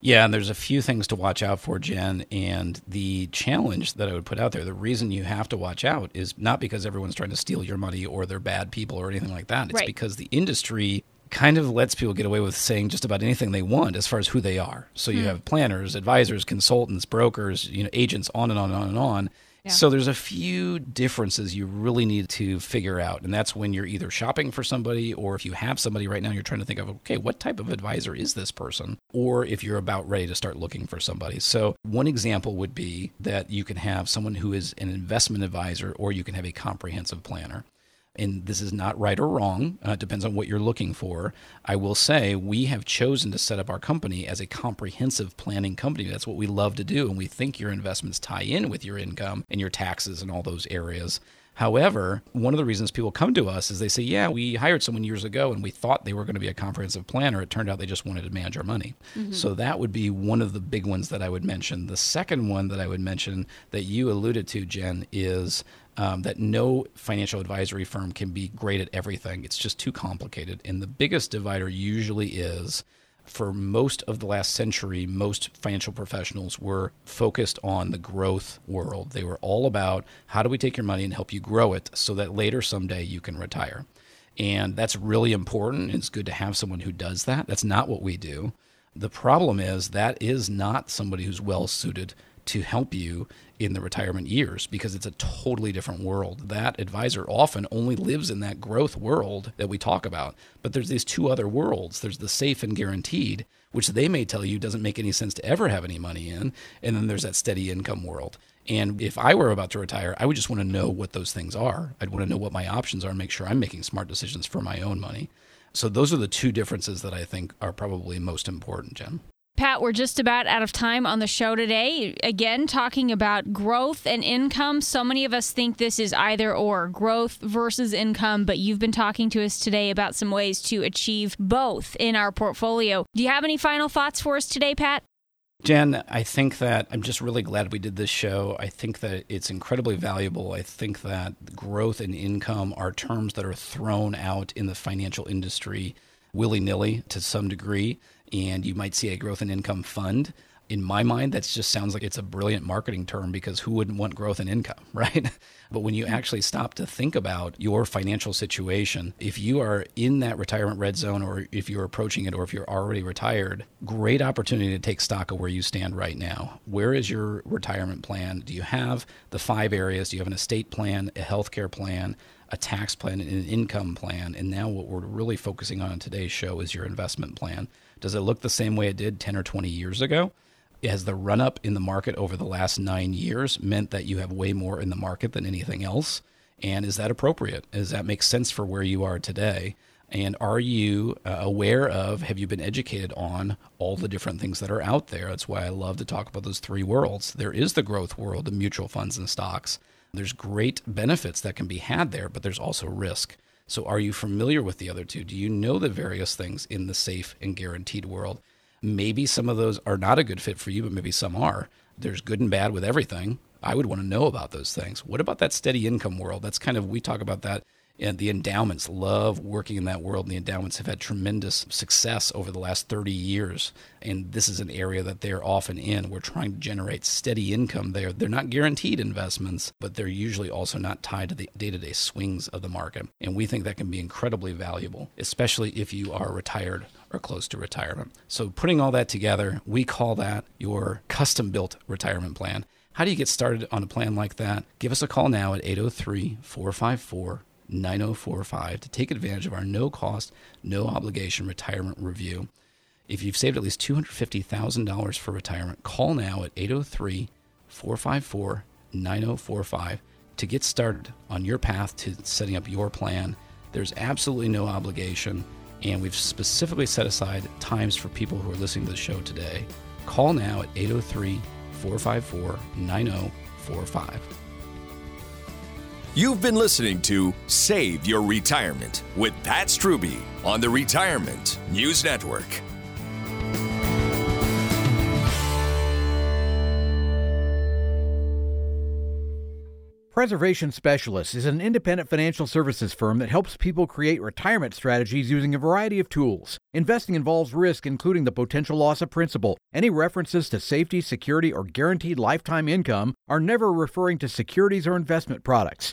Yeah, and there's a few things to watch out for, Jen. And the challenge that I would put out there, the reason you have to watch out is not because everyone's trying to steal your money or they're bad people or anything like that. It's Right. because the industry kind of lets people get away with saying just about anything they want as far as who they are. So you hmm. have planners, advisors, consultants, brokers, you know, agents, on and on and on and on. So there's a few differences you really need to figure out. And that's when you're either shopping for somebody or if you have somebody right now, you're trying to think of, okay, what type of advisor is this person? Or if you're about ready to start looking for somebody. So one example would be that you can have someone who is an investment advisor or you can have a comprehensive planner and this is not right or wrong. Uh, it depends on what you're looking for. I will say we have chosen to set up our company as a comprehensive planning company. That's what we love to do, and we think your investments tie in with your income and your taxes and all those areas. However, one of the reasons people come to us is they say, Yeah, we hired someone years ago and we thought they were going to be a comprehensive planner. It turned out they just wanted to manage our money. So that would be one of the big ones that I would mention. The second one that I would mention that you alluded to, Jen, is um, that no financial advisory firm can be great at everything. It's just too complicated. And the biggest divider usually is for most of the last century, most financial professionals were focused on the growth world. They were all about how do we take your money and help you grow it so that later someday you can retire. And that's really important. It's good to have someone who does that. That's not what we do. The problem is that is not somebody who's well suited to help you in the retirement years because it's a totally different world. That advisor often only lives in that growth world that we talk about. But there's these two other worlds there's the safe and guaranteed, which they may tell you doesn't make any sense to ever have any money in. And then there's that steady income world. And if I were about to retire, I would just want to know what those things are. I'd want to know what my options are and make sure I'm making smart decisions for my own money. So those are the two differences that I think are probably most important, Jen. Pat, we're just about out of time on the show today. Again, talking about growth and income. So many of us think this is either or growth versus income, but you've been talking to us today about some ways to achieve both in our portfolio. Do you have any final thoughts for us today, Pat? Jen, I think that I'm just really glad we did this show. I think that it's incredibly valuable. I think that growth and income are terms that are thrown out in the financial industry willy nilly to some degree and you might see a growth and income fund. In my mind, that just sounds like it's a brilliant marketing term because who wouldn't want growth and income, right? but when you mm-hmm. actually stop to think about your financial situation, if you are in that retirement red zone or if you're approaching it or if you're already retired, great opportunity to take stock of where you stand right now. Where is your retirement plan? Do you have the five areas? Do you have an estate plan, a healthcare plan, a tax plan, and an income plan? And now what we're really focusing on in today's show is your investment plan. Does it look the same way it did 10 or 20 years ago? Has the run up in the market over the last nine years meant that you have way more in the market than anything else? And is that appropriate? Does that make sense for where you are today? And are you uh, aware of, have you been educated on all the different things that are out there? That's why I love to talk about those three worlds. There is the growth world, the mutual funds and stocks. There's great benefits that can be had there, but there's also risk. So, are you familiar with the other two? Do you know the various things in the safe and guaranteed world? Maybe some of those are not a good fit for you, but maybe some are. There's good and bad with everything. I would want to know about those things. What about that steady income world? That's kind of, we talk about that and the endowments love working in that world. The endowments have had tremendous success over the last 30 years. And this is an area that they're often in. We're trying to generate steady income there. They're not guaranteed investments, but they're usually also not tied to the day to day swings of the market. And we think that can be incredibly valuable, especially if you are retired or close to retirement. So, putting all that together, we call that your custom built retirement plan. How do you get started on a plan like that? Give us a call now at 803 454 9045 to take advantage of our no cost, no obligation retirement review. If you've saved at least $250,000 for retirement, call now at 803 454 9045 to get started on your path to setting up your plan. There's absolutely no obligation, and we've specifically set aside times for people who are listening to the show today. Call now at 803 454 9045. You've been listening to Save Your Retirement with Pat Strube on the Retirement News Network. Preservation Specialists is an independent financial services firm that helps people create retirement strategies using a variety of tools. Investing involves risk, including the potential loss of principal. Any references to safety, security, or guaranteed lifetime income are never referring to securities or investment products.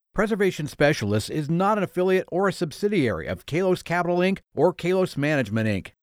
Preservation Specialists is not an affiliate or a subsidiary of Kalos Capital Inc. or Kalos Management Inc.